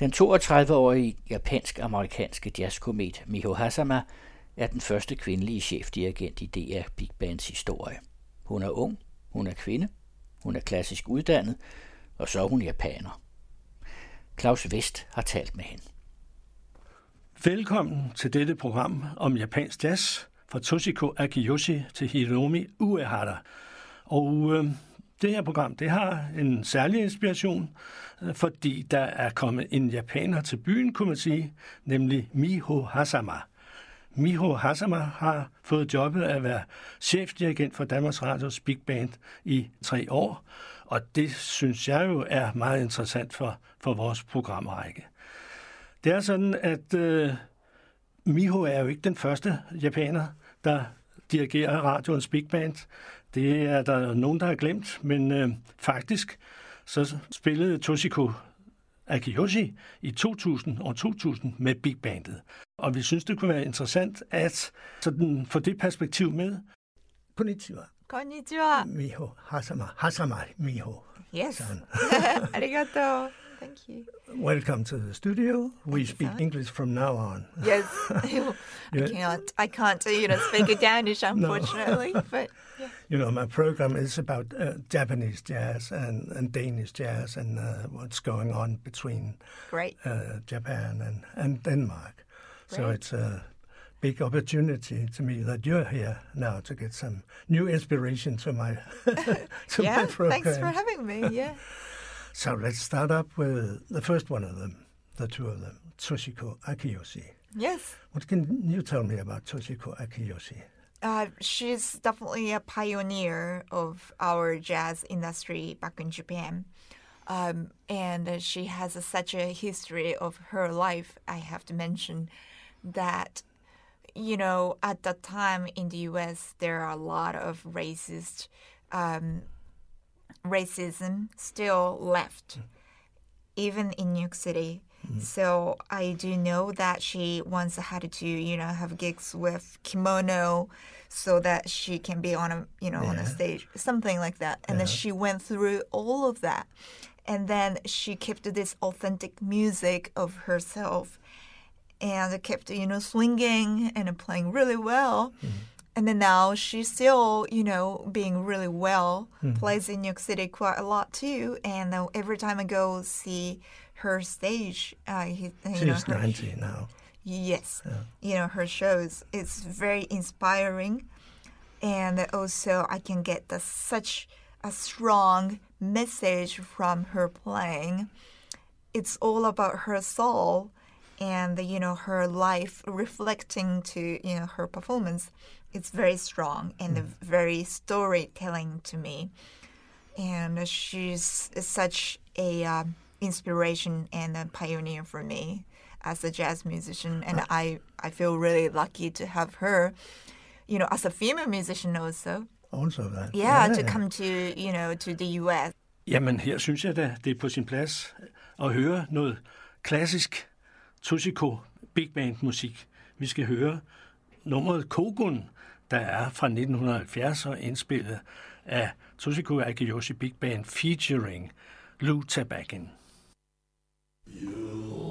Den 32-årige japansk-amerikanske jazzkomet Miho Hasama er den første kvindelige chefdirigent i DR Big Bands historie. Hun er ung, hun er kvinde, hun er klassisk uddannet, og så er hun japaner. Claus Vest har talt med hende. Velkommen til dette program om japansk jazz fra Toshiko Akiyoshi til Hiromi Uehara. Og øh, det her program det har en særlig inspiration, fordi der er kommet en japaner til byen, kunne man sige, nemlig Miho Hasama. Miho Hasama har fået jobbet at være chefdirigent for Danmarks Radios Big Band i tre år, og det synes jeg jo er meget interessant for, for vores programrække. Det er sådan, at øh, Miho er jo ikke den første japaner, der dirigerer radioens Big Band. Det er der nogen, der har glemt, men øh, faktisk så spillede Toshiko Akiyoshi i 2000 og 2000 med Big Bandet. Og vi synes, det kunne være interessant at sådan, få det perspektiv med. Konnichiwa. Konnichiwa. Miho Hasama. Hasama Miho. Yes. Arigato. Thank you. Welcome to the studio. We speak English from now on. Yes. I can't. I can't. You know, speak Danish, unfortunately. no. but. You know, my program is about uh, Japanese jazz and, and Danish jazz and uh, what's going on between Great. Uh, Japan and and Denmark. Great. So it's a big opportunity to me that you're here now to get some new inspiration to my to yeah, my program. Thanks for having me. Yeah. So let's start up with the first one of them, the two of them, Toshiko Akiyoshi. Yes. What can you tell me about Toshiko Akiyoshi? Uh, she's definitely a pioneer of our jazz industry back in Japan. Um, and she has a, such a history of her life, I have to mention that, you know, at that time in the US, there are a lot of racist um, racism still left, even in New York City. Mm. So I do know that she once had to, you know, have gigs with kimono so that she can be on a, you know, yeah. on a stage, something like that. And yeah. then she went through all of that. And then she kept this authentic music of herself and kept, you know, swinging and playing really well. Mm and then now she's still, you know, being really well, mm. plays in New York City quite a lot too. And every time I go see her stage, uh, he, she's know, her, 90 now. Yes, yeah. you know her shows. It's very inspiring, and also I can get the, such a strong message from her playing. It's all about her soul and you know her life reflecting to you know her performance it's very strong and mm. very storytelling to me. And she's such a uh, inspiration and a pioneer for me as a jazz musician. And I, I feel really lucky to have her, you know, as a female musician also. Also that. Yeah, yeah. to come to, you know, to the US. Jamen, her synes jeg da, det er på sin plads at høre noget klassisk Toshiko Big Band musik. Vi skal høre nummeret Kogun der er fra 1970 og indspillet af Toshiko Akiyoshi Big Band featuring Lew Tabackin. You.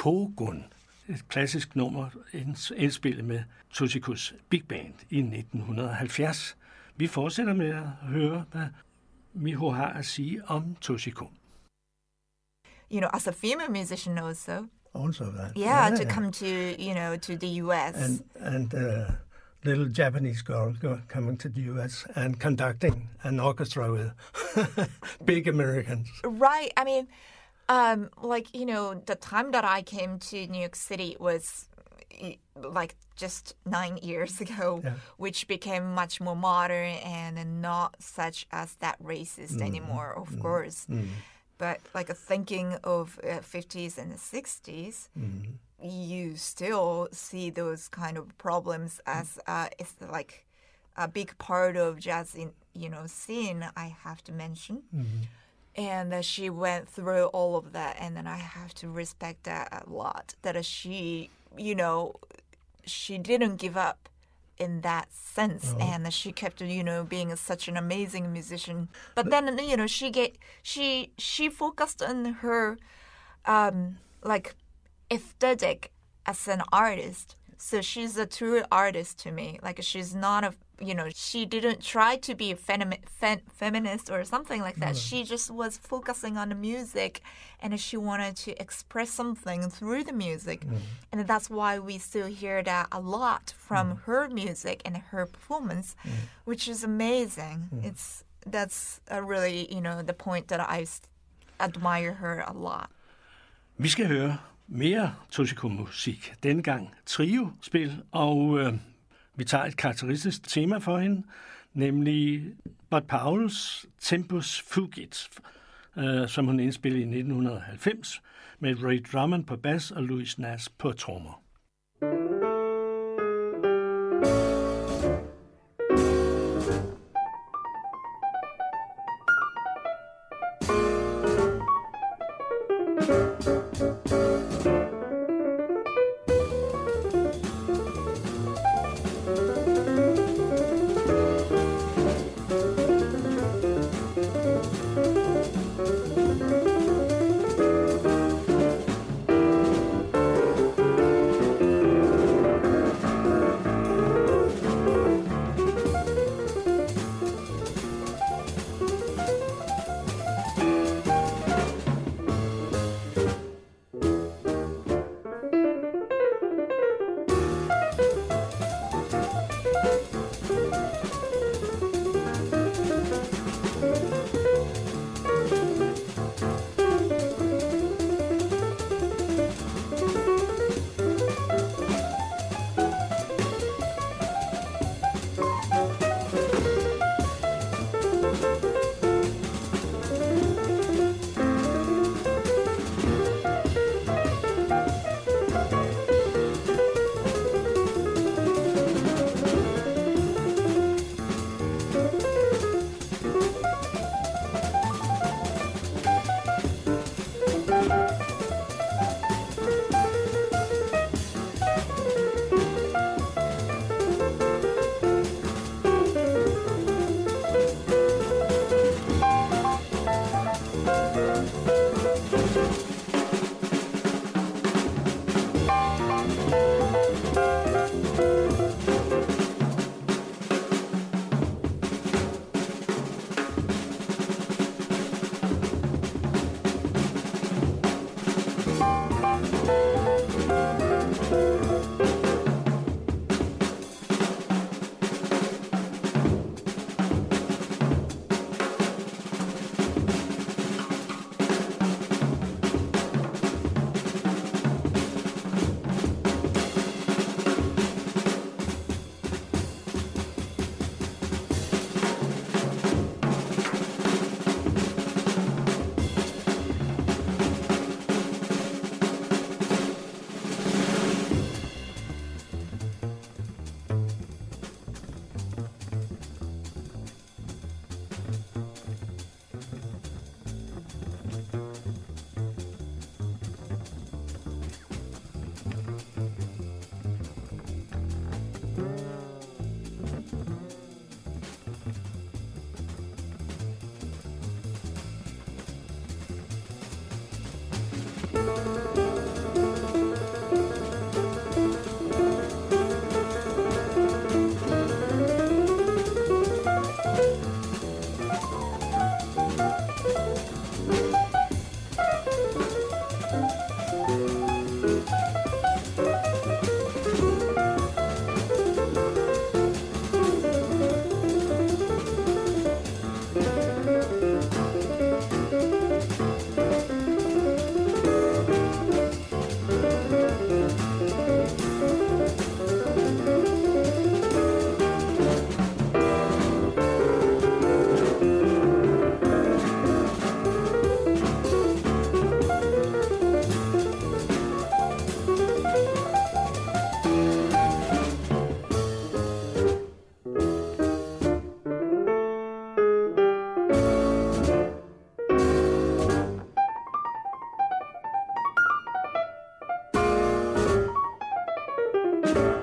Kogun, et klassisk nummer indspillet med Toshikos Big Band i 1970. Vi fortsætter med at høre, hvad Miho har at sige om Toshiko. You know, as a female musician also. Also that. Yeah, yeah. to come to, you know, to the US. And, and uh, little Japanese girl coming to the US and conducting an orchestra with big Americans. Right. I mean, um, like, you know, the time that I came to New York City was like just nine years ago, yeah. which became much more modern and not such as that racist mm. anymore, of mm. course. Mm. But like thinking of uh, 50s and 60s, mm you still see those kind of problems as uh, it's like a big part of jazz in you know scene. I have to mention. Mm-hmm. And uh, she went through all of that, and then I have to respect that a lot. That she, you know, she didn't give up in that sense, oh. and she kept, you know, being such an amazing musician. But, but, then, you know, she get she she focused on her, um, like aesthetic as an artist. So she's a true artist to me. Like she's not a, you know, she didn't try to be a femi- fem- feminist or something like that. She just was focusing on the music and she wanted to express something through the music. Mm. And that's why we still hear that a lot from mm. her music and her performance, mm. which is amazing. Mm. It's, that's a really, you know, the point that I admire her a lot. Vi skal høre mere Toshiko-musik. Denne gang trio-spil, og øh, vi tager et karakteristisk tema for hende, nemlig Bud Pauls Tempus Fugit, øh, som hun indspillede i 1990 med Ray Drummond på bas og Louis Nass på trommer.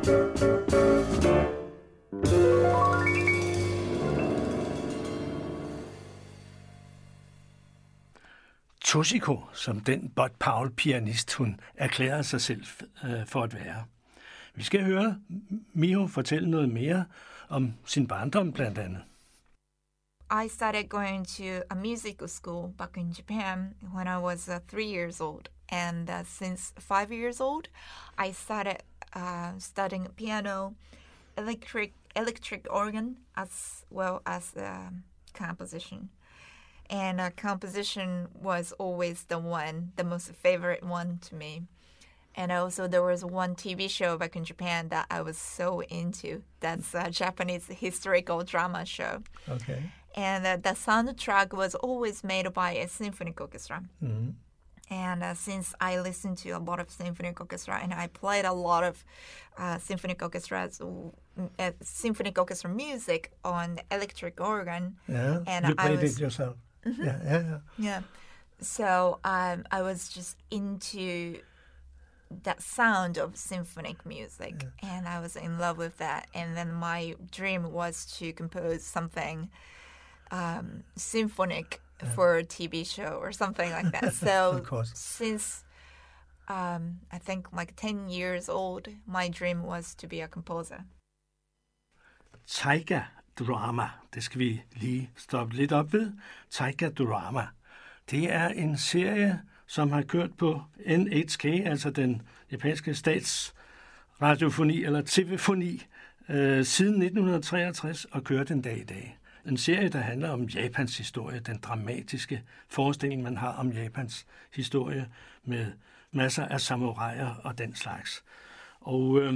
Toshiko, som den Bot Paul pianist, hun erklærede sig selv øh, for at være. Vi skal høre Miho fortælle noget mere om sin barndom blandt andet. I started going to a music school back in Japan when I was uh, three years old. And uh, since five years old, I started uh, studying piano, electric electric organ, as well as um, composition. And uh, composition was always the one, the most favorite one to me. And also, there was one TV show back in Japan that I was so into. That's a Japanese historical drama show. Okay. And uh, the soundtrack was always made by a symphonic orchestra. hmm And uh, since I listened to a lot of symphonic orchestra and I played a lot of uh, symphonic orchestras, uh, symphonic orchestra music on electric organ, Yeah. And you I played was- it yourself. Yeah, yeah, yeah. yeah. So um, I was just into that sound of symphonic music, and I was in love with that. And then my dream was to compose something um, symphonic for a TV show or something like that. So since um, I think like ten years old, my dream was to be a composer. Taiga Drama, det skal vi lige stoppe lidt op ved. Taiga Drama, det er en serie, som har kørt på NHK, altså den japanske statsradiofoni eller TV-foni, øh, siden 1963 og kører den dag i dag. En serie, der handler om Japans historie, den dramatiske forestilling, man har om Japans historie med masser af samuraier og den slags. Og øh,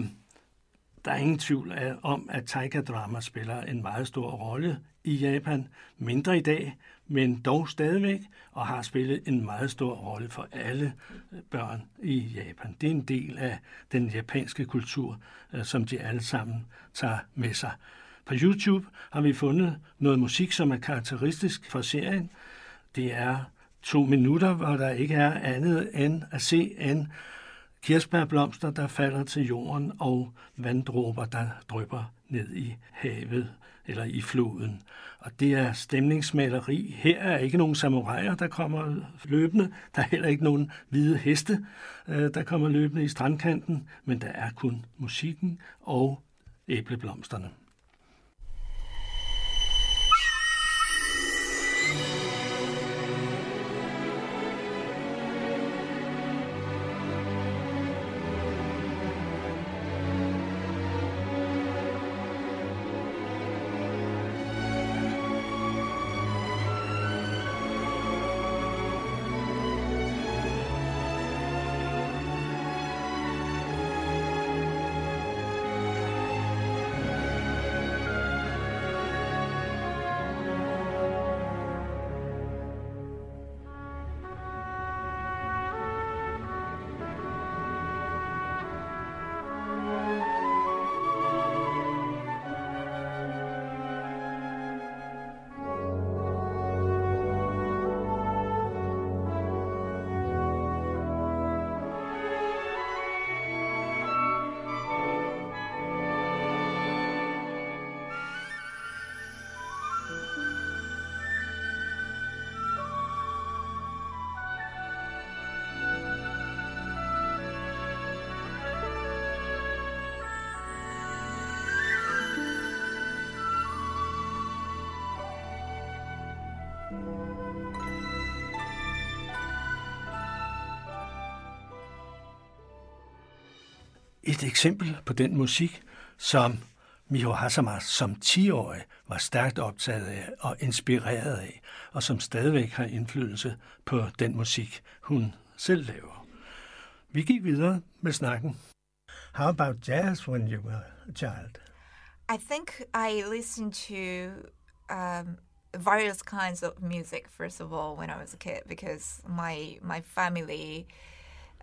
der er ingen tvivl af- om, at Taika-drama spiller en meget stor rolle i Japan. Mindre i dag, men dog stadigvæk, og har spillet en meget stor rolle for alle øh, børn i Japan. Det er en del af den japanske kultur, øh, som de alle sammen tager med sig. På YouTube har vi fundet noget musik, som er karakteristisk for serien. Det er to minutter, hvor der ikke er andet end at se en kirsebærblomster, der falder til jorden, og vanddråber, der drypper ned i havet eller i floden. Og det er stemningsmaleri. Her er ikke nogen samuraier, der kommer løbende. Der er heller ikke nogen hvide heste, øh, der kommer løbende i strandkanten, men der er kun musikken og æbleblomsterne. Et eksempel på den musik, som Miho Hasama som 10-årig var stærkt optaget af og inspireret af, og som stadigvæk har indflydelse på den musik, hun selv laver. Vi gik videre med snakken. How about jazz when you were a child? I think I listened to um, various kinds of music first of all when I was a kid because my my family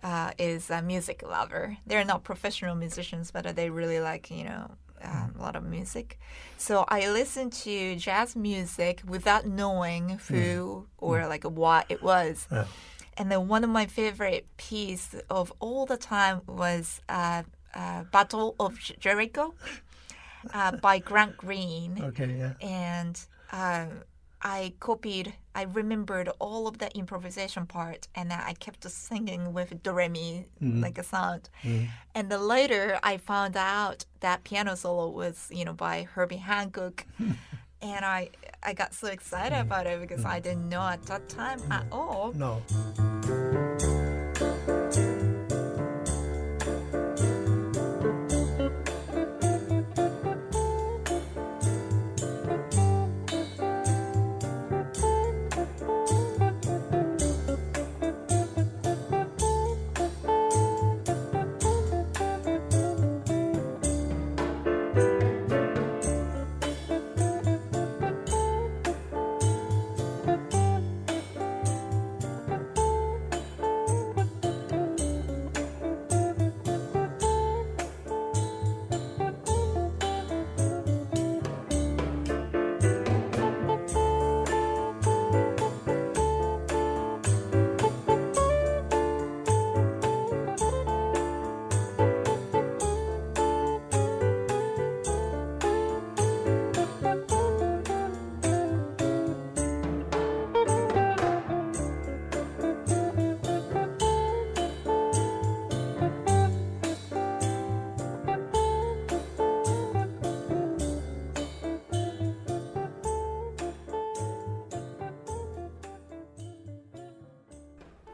uh, is a music lover. They're not professional musicians, but they really like you know um, a lot of music. So I listened to jazz music without knowing who or like what it was. Yeah. And then one of my favorite piece of all the time was uh, uh, Battle of Jericho uh, by Grant Green Okay, yeah. and um, I copied I remembered all of the improvisation part, and I kept singing with do re mi like a sound. And then later, I found out that piano solo was, you know, by Herbie Hancock, and I I got so excited about it because I didn't know at that time at all. No.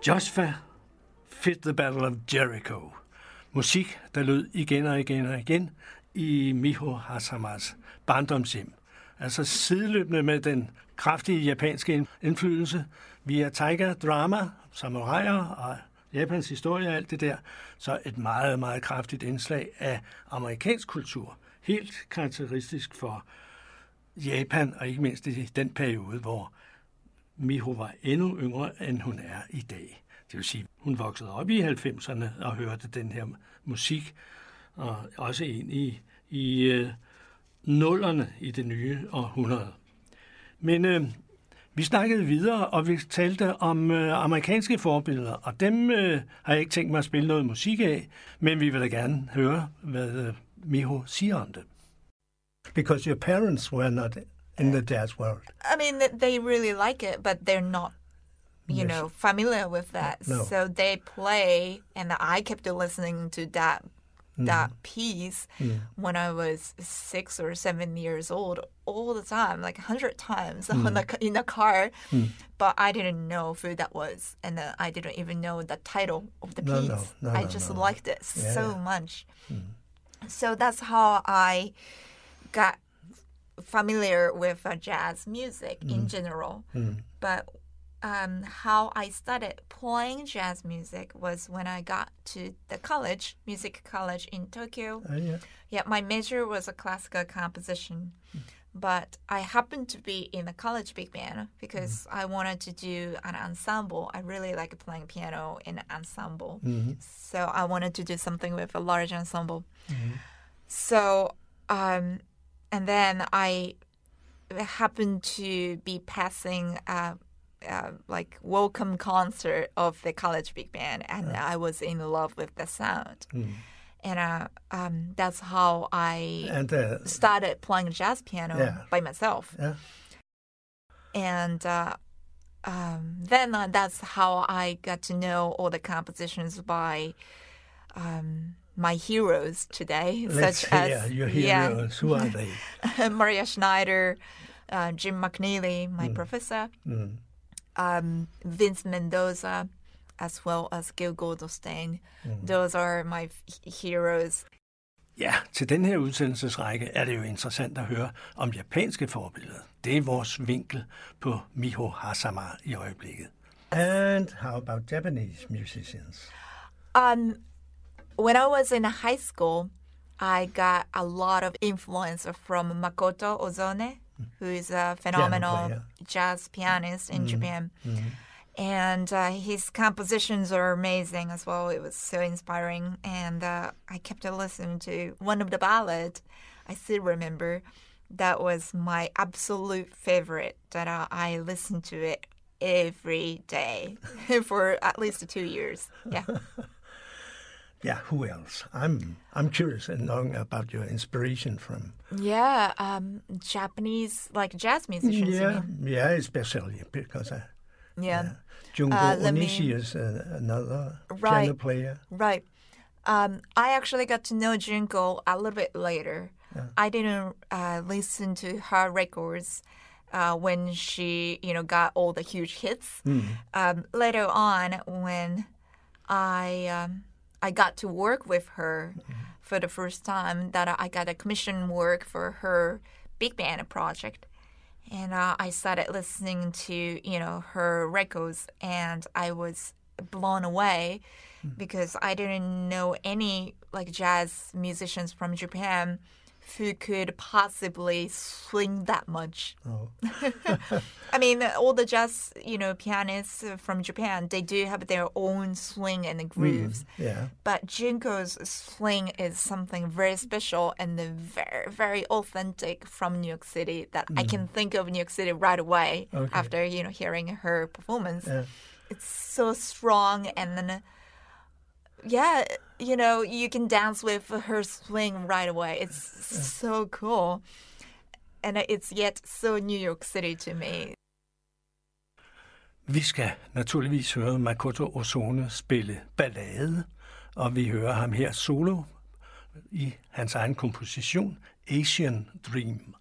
Joshua Fit the Battle of Jericho. Musik, der lød igen og igen og igen i Miho Hasamas barndomshjem. Altså sideløbende med den kraftige japanske indflydelse via taiga, drama, samuraier og Japans historie og alt det der, så et meget, meget kraftigt indslag af amerikansk kultur. Helt karakteristisk for Japan, og ikke mindst i den periode, hvor Miho var endnu yngre, end hun er i dag. Det vil sige, hun voksede op i 90'erne og hørte den her musik, og også ind i, i øh, nullerne i det nye århundrede. Men øh, vi snakkede videre, og vi talte om øh, amerikanske forbilleder, og dem øh, har jeg ikke tænkt mig at spille noget musik af, men vi vil da gerne høre, hvad øh, Miho siger om det. Because your parents were not in the jazz world. I mean, they really like it, but they're not, you Yes. know, familiar with that. No. So they play, and I kept listening to that that Mm. piece when I was six or seven years old, all the time, like a hundred times on the, in the car. But I didn't know who that was, and uh, I didn't even know the title of the No, piece. no, I just liked it Yeah, so much. So that's how I got familiar with uh, jazz music in general. But um, how I started playing jazz music was when I got to the college, music college in Tokyo. Uh, yeah. Yeah, my major was a classical composition, but I happened to be in the college big band because I wanted to do an ensemble. I really like playing piano in an ensemble, so I wanted to do something with a large ensemble. So, um, and then I happened to be passing a, uh like welcome concert of the college big band, and I was in love with the sound, and uh, um, that's how I And started playing jazz piano Yeah. by myself, yeah. and. Uh, um, then uh, that's how I got to know all the compositions by um, my heroes today, Let's such hear as your yeah. Who are they? Maria Schneider, uh, Jim McNeely, my professor, Mm. um, Vince Mendoza, as well as Gil Goldstein. Those are my f- heroes. Ja, til den her udsendelsesrække er det jo interessant at høre om japanske forbilleder. Det er vores vinkel på Miho Hazama i øjeblikket. And how about Japanese musicians? Um, when I was in high school, I got a lot of influence from Makoto Ozone, who is a phenomenal player. jazz pianist in Japan. And uh, his compositions are amazing as well. It was so inspiring. And uh, I kept listening to one of the ballads. I still remember that was my absolute favorite that uh, I listened to it every day for at least two years. Yeah. yeah, who else? I'm I'm curious in knowing about your inspiration from. Yeah, um, Japanese like jazz musicians. you Yeah, yeah, especially because uh, yeah. Junko Uh, let me- Onishi is uh, another Right. piano player. Right. Um, I actually got to know Junko a little bit later. I didn't uh, listen to her records uh, when she, you know, got all the huge hits. Um, later on, when I um, I got to work with her for the first time, that I got a commission work for her big band project, and uh, I started listening to you know her records, and I was blown away because I didn't know any like jazz musicians from Japan who could possibly swing that much. Oh, I mean, all the jazz, you know, pianists from Japan, they do have their own swing and mm, grooves. yeah. But Junko's swing is something very special and very, very authentic from New York City that I can mm. think of New York City right away Okay. after, you know, hearing her performance. Yeah. It's so strong and then, yeah, you know, you can dance with her swing right away. It's so cool. And it's yet so New York City to me. Vi skal naturligvis høre Makoto Ozone spille ballade, og vi hører ham her solo i hans egen komposition Asian Dream.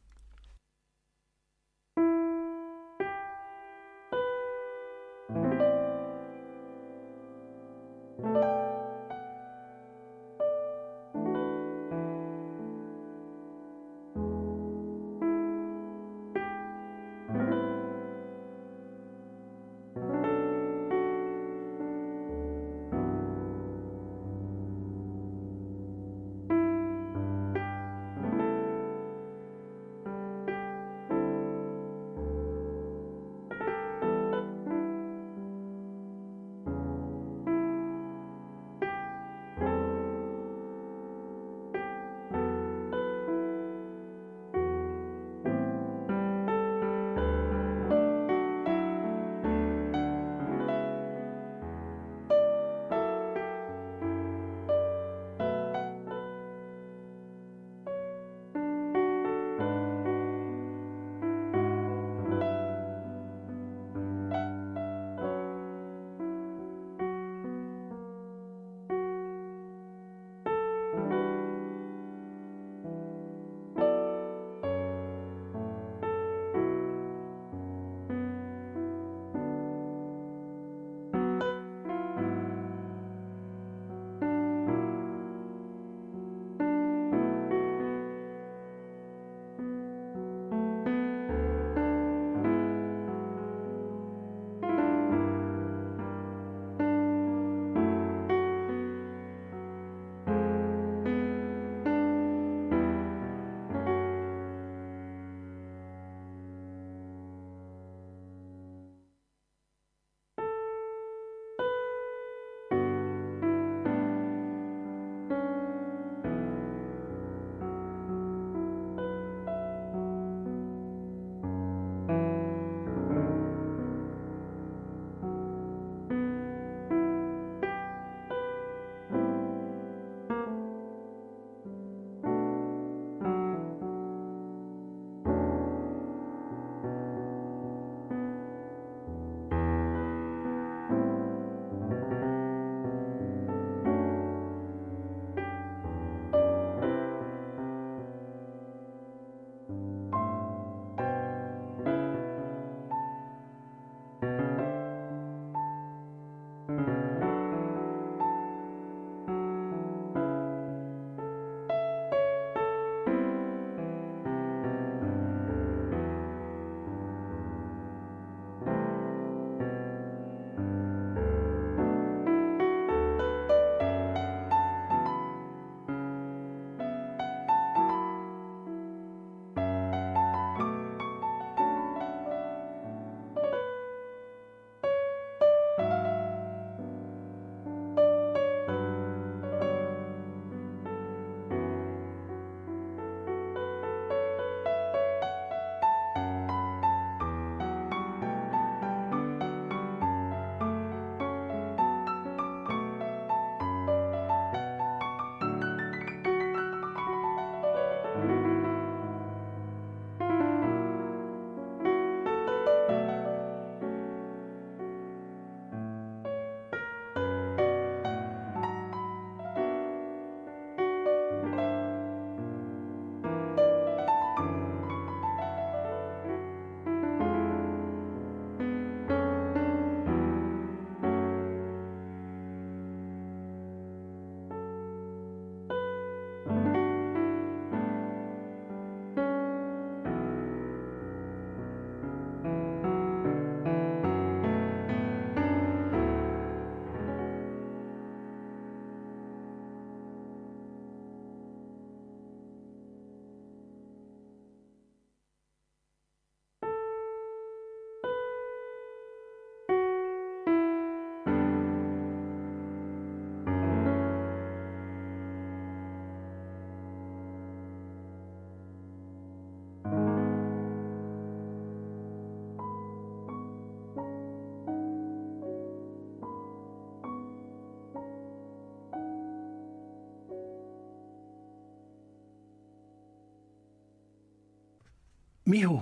Miho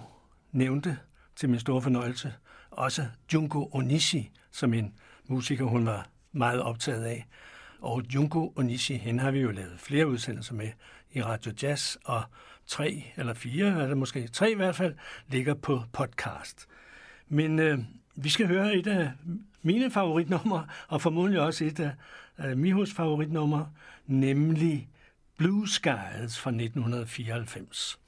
nævnte til min store fornøjelse også Junko Onishi som en musiker, hun var meget optaget af. Og Junko Onishi, hende har vi jo lavet flere udsendelser med i Radio Jazz, og tre eller fire, eller måske tre i hvert fald, ligger på podcast. Men øh, vi skal høre et af mine favoritnumre, og formodentlig også et af, af Mihos favoritnumre, nemlig Blue Skies fra 1994.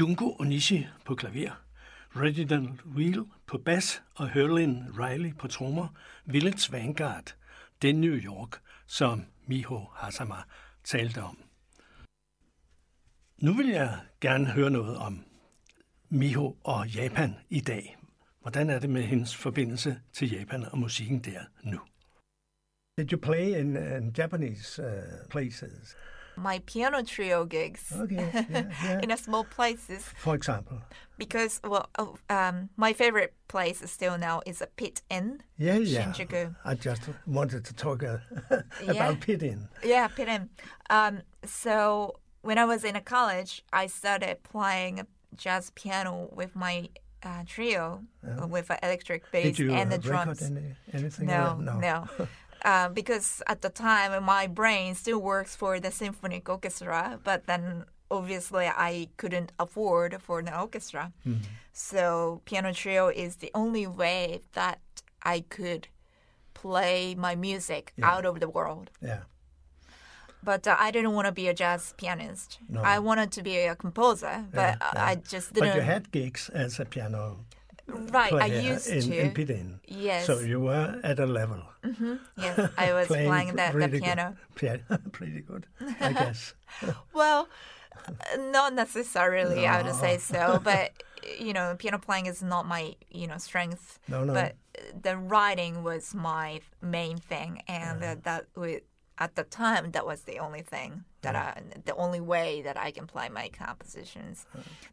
Junko Onishi på klaver, Reginald Wheel på bas og Herlin Riley på trommer, Village Vanguard, den New York, som Miho Hasama talte om. Nu vil jeg gerne høre noget om Miho og Japan i dag. Hvordan er det med hendes forbindelse til Japan og musikken der nu? Did you play in, in Japanese uh, places? My piano trio gigs Okay, yeah, yeah. in a small places For example. because well, oh, um, my favorite place still now is a Pit Inn, Yeah, yeah. Shinjuku. I just wanted to talk uh, Yeah. about Pit Inn. Yeah, Pit Inn. Um, so when I was in a college, I started playing jazz piano with my uh, trio uh, with an electric bass and the drums. any, anything? No, or- no. Uh, because at the time my brain still works for the symphonic orchestra, but then obviously I couldn't afford for the orchestra. Hmm. So piano trio is the only way that I could play my music out of the world. Yeah. But uh, I didn't want to be a jazz pianist. No. I wanted to be a composer, but Yeah, I yeah. I just didn't. But you had gigs as a piano right, I used in, to. in Pit Inn. Yes. So you were at a level. yes, I was playing, the, the piano. Good. Pretty good, I guess. Well, uh, not necessarily, I would say so. But you know, piano playing is not my you know strength. No, no. But the writing was my main thing, and uh, that wa- at the time that was the only thing that I, the only way that I can play my compositions.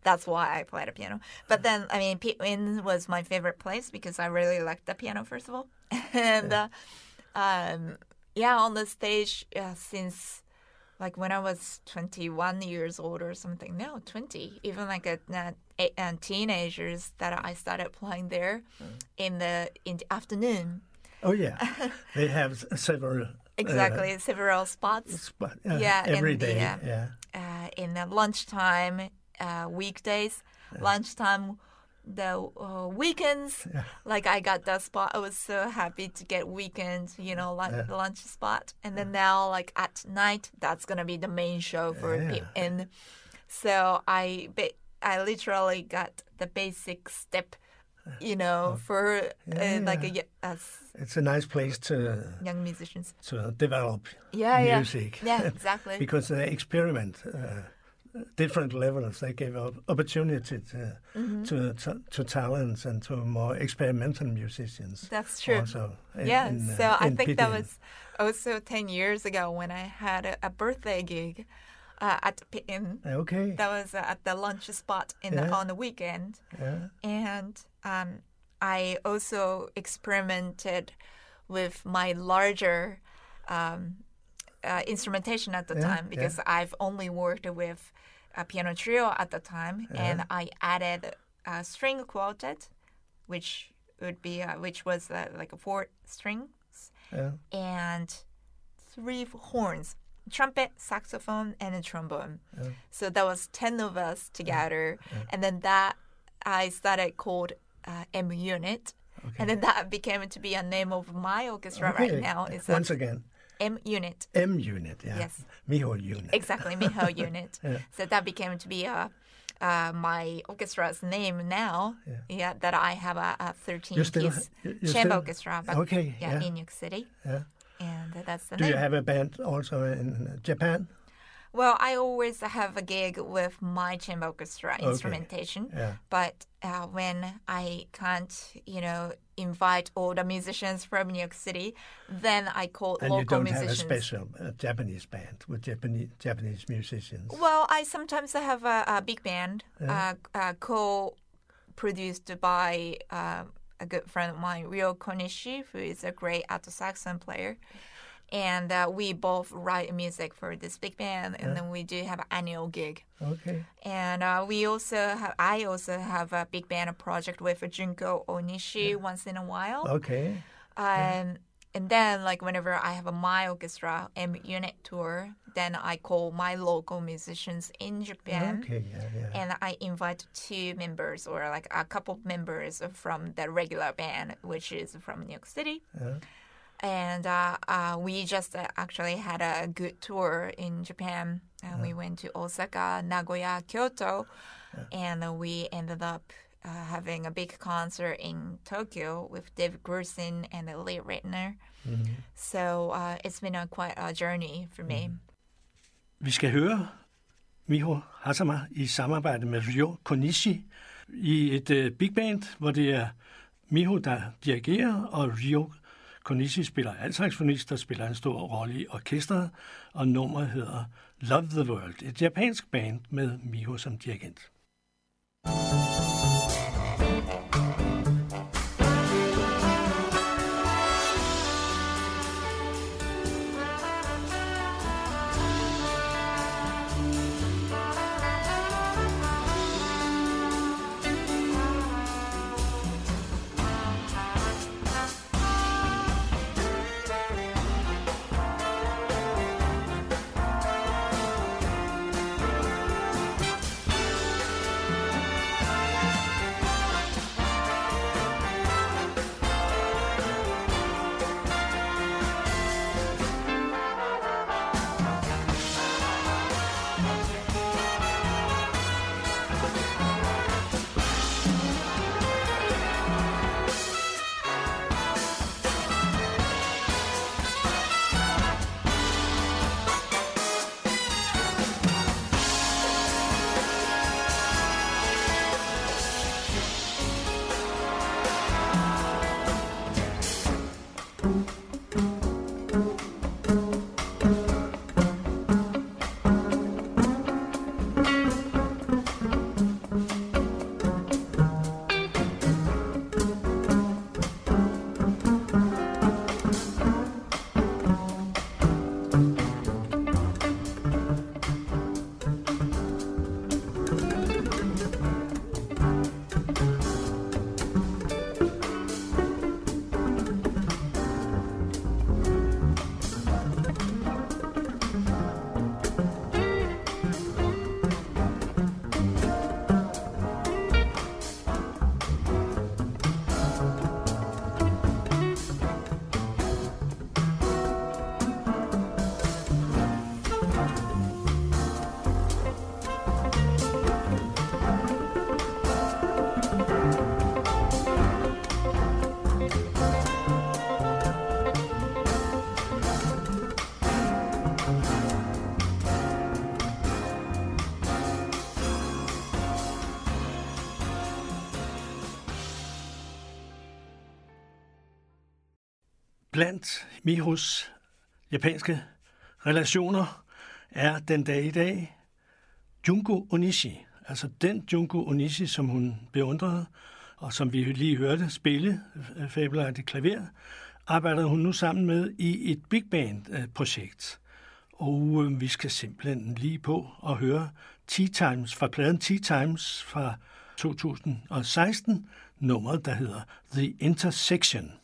That's why I play the piano. But then, I mean, Pit Inn was my favorite place because I really liked the piano first of all, and uh, um, yeah, on the stage uh, since like when I was 21 years old or something. No, 20. Even like a, a, a, a teenagers that I started playing there in the in the afternoon. Oh yeah, they have several. Exactly, several spots. Uh, spot, uh, Yeah, every and the, uh, yeah. Uh, in the lunchtime, uh, weekdays, lunchtime, the uh, weekends. Like I got that spot. I was so happy to get weekend, you know, like lunch, lunch spot. And then now, like at night, that's gonna be the main show for Yeah. Pit Inn. So I, I literally got the basic step, you know, for uh, like a, Yeah. as It's a nice place to young musicians. to develop Yeah, yeah. music. Yeah, exactly. because they experiment uh, different levels. They give up opportunity to, Mm-hmm. to, to to talents and to more experimental musicians. That's true. Also, in- yeah, in, uh, so I in think that was also 10 years ago when I had a, a birthday gig uh, at Pit Inn. okay. That was uh, at the lunch spot in the, on the weekend. yeah. And um, I also experimented with my larger um, uh, instrumentation at the Yeah, time because I've only worked with a piano trio at the time, and I added a string quartet, which would be uh, which was uh, like a four strings Yeah. and three horns trumpet saxophone and a trombone so that was 10 of us together and then that i started called uh, m unit and then that became to be a name of my orchestra Okay. right now it's Once a again, m unit M unit. Yeah. Yes. Miho unit. exactly miho unit so that became to be uh, uh, my orchestra's name now yeah, that i have a, a 13 You still- piece chamber still- orchestra but Okay, yeah, yeah. in new york city Yeah. And that's the Do name you have a band also in Japan? Well, I always have a gig with my chamber orchestra instrumentation, Yeah. but uh, when I can't, you know, invite all the musicians from New York City, then I call And you local don't have a special uh, Japanese band with Japanese Japanese musicians. Well, I sometimes have a, a big band, uh, uh, co-produced by uh, a good friend of mine, Ryo Konishi, who is a great alto saxophone player. And uh, we both write music for this big band, and then we do have an annual gig. Okay. And uh, we also have, I also have a big band project with Junko Onishi once in a while. Okay. Um, and then, like, whenever I have a my orchestra M unit tour, then I call my local musicians in Japan. Okay. Yeah. Yeah. And I invite two members or like a couple members from the regular band, which is from New York City. Yeah. And uh, uh, we just uh, actually had a good tour in Japan. And we went to Osaka, Nagoya, Kyoto. and uh, we ended up uh, having a big concert in Tokyo with David Grusin and uh, Lee Ritenour. So uh, it's been a quite a journey for me. Vi skal høre Miho Hasama i samarbejde med Ryo Konishi i et uh, big band, hvor det er Miho, der dirigerer, og Ryo Konishi spiller altsaxofonist, der spiller en stor rolle i orkestret, og nummeret hedder Love the World, et japansk band med Miho som dirigent. Blandt Mihos japanske relationer er den dag i dag Junko Onishi, altså den Junko Onishi, som hun beundrede, og som vi lige hørte spille øh, fabelagtigt klaver, arbejder hun nu sammen med i et big band-projekt. Øh, og øh, vi skal simpelthen lige på og høre Tea Times fra pladen Tea Times fra 2016, nummeret der hedder The Intersection.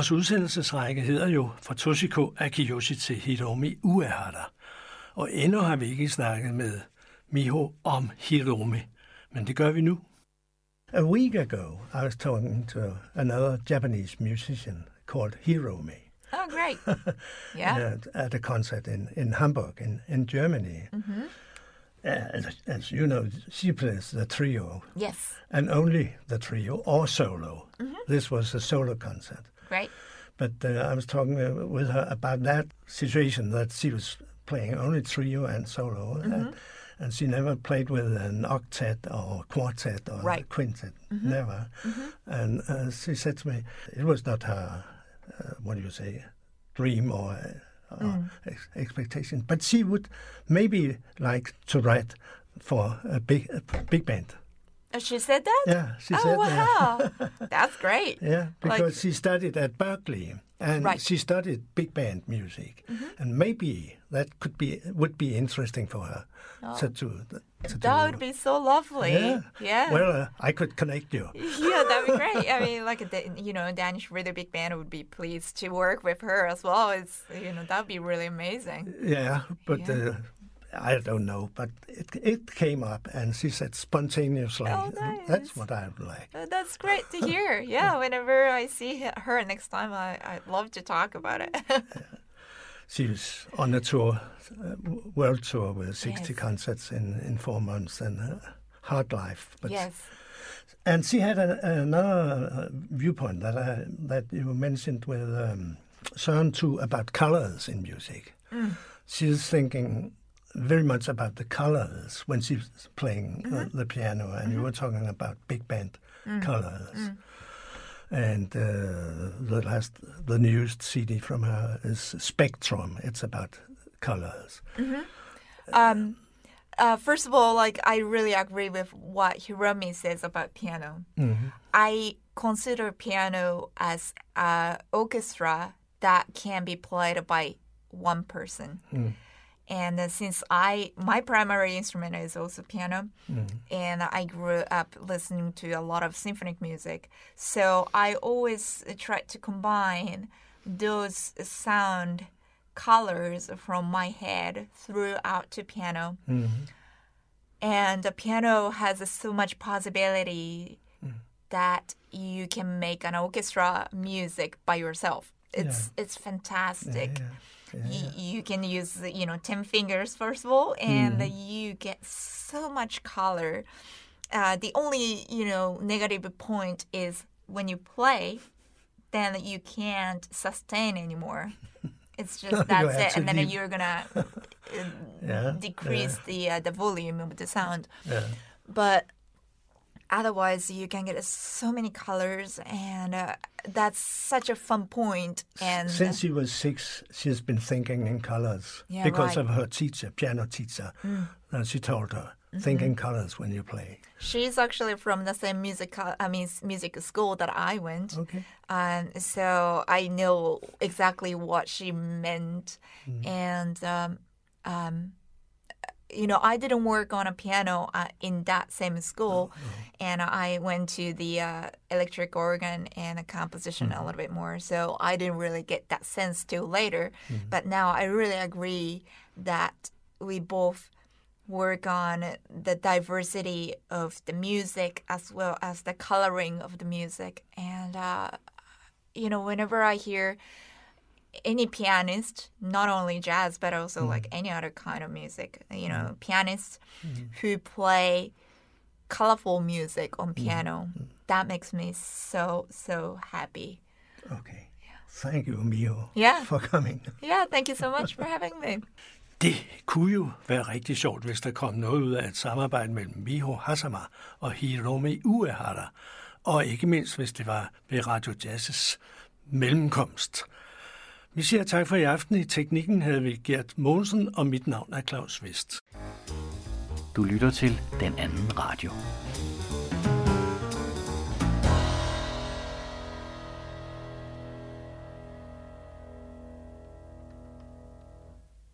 Vores udsendelsesrække hedder jo fra Toshiko Akiyoshi til Hiromi Uehara. Og endnu har vi ikke snakket med Miho om Hiromi, men det gør vi nu. A week ago, I was talking to another Japanese musician called Hiromi. Oh, great. Yeah. at, at a concert in, in Hamburg, in, in Germany. Mm-hmm. As, as you know, she plays the trio, Yes. and only the trio or solo. Mm-hmm. This was a solo concert. Great. But uh, I was talking uh, with her about that situation that she was playing only trio and solo, Mm-hmm. and, and she never played with an octet or quartet or Right. quintet, Mm-hmm. never. And uh, she said to me, it was not her, uh, what do you say, dream or, uh, or Mm. ex- expectation, but she would maybe like to write for a big, a big band. Oh, she said that? Yeah, she oh, said that. wow. That's great. Yeah, because Like- she studied at Berklee and Right. she studied big band music, Mm-hmm. and maybe that could be would be interesting for her to do. To That do. would be so lovely. Yeah. Yeah. Well, uh, I could connect you. yeah, that'd be great. I mean, like a you know, Danish really big band would be pleased to work with her as well. It's you know that'd be really amazing. Yeah, but Yeah. Uh, I don't know. But it it came up, and she said spontaneously. Oh, nice. That's what I would like. Uh, That's great to hear. Yeah, whenever I see her next time, I I'd love to talk about it. She was on a tour, uh, world tour with 60 Yes. concerts in, in four months and uh, hard life. But yes. And she had a, another viewpoint that I, that you mentioned with um, Søren too about colors in music. She's thinking very much about the colors when she's playing uh, the piano, and you were talking about big band colors. And uh, the last, the newest CD from her is Spectrum. It's about colors. Um, uh, first of all, like I really agree with what Hiromi says about piano. I consider piano as an orchestra that can be played by one person. And since I my primary instrument is also piano, mm-hmm. and I grew up listening to a lot of symphonic music, so I always try to combine those sound colors from my head throughout to piano. Mm-hmm. And the piano has so much possibility mm. that you can make an orchestra music by yourself. It's it's fantastic. You, you can use you know ten fingers first of all, and you get so much color. Uh, the only you know negative point is when you play, then you can't sustain anymore. It's just that's it, and then leave. you're gonna uh, Yeah, decrease the uh, the volume of the sound. Yeah. But otherwise, you can get so many colors, and uh, that's such a fun point. And Since she was six, she's been thinking in colors Yeah, because right. Mm. of her teacher, piano teacher. And she told her, think Mm-hmm. in colors when you play. she's actually from the same music I mean music school that I went. Okay. Um, so I know exactly what she meant, and um, um, you know, I didn't work on a piano uh, in that same school, and I went to the uh, electric organ and the composition a little bit more. So I didn't really get that sense till later. But now I really agree that we both work on the diversity of the music as well as the coloring of the music. And, uh, you know, whenever I hear any pianist, not only jazz, but also like mm. any other kind of music, you know, mm. pianists mm. who play colorful music on piano, that makes me so, so happy. Okay. Thank you, Miho, Yeah. for coming. Yeah, thank you so much for having me. Det kunne jo være rigtig sjovt, hvis der kom noget ud af et samarbejde mellem Miho Hazama og Hiromi Uehara, og ikke mindst, hvis det var ved Radio Jazzes mellemkomst. Vi siger tak for i aften. I teknikken havde vi Gert Mogensen, og mit navn er Claus Vest. Du lytter til Den Anden Radio.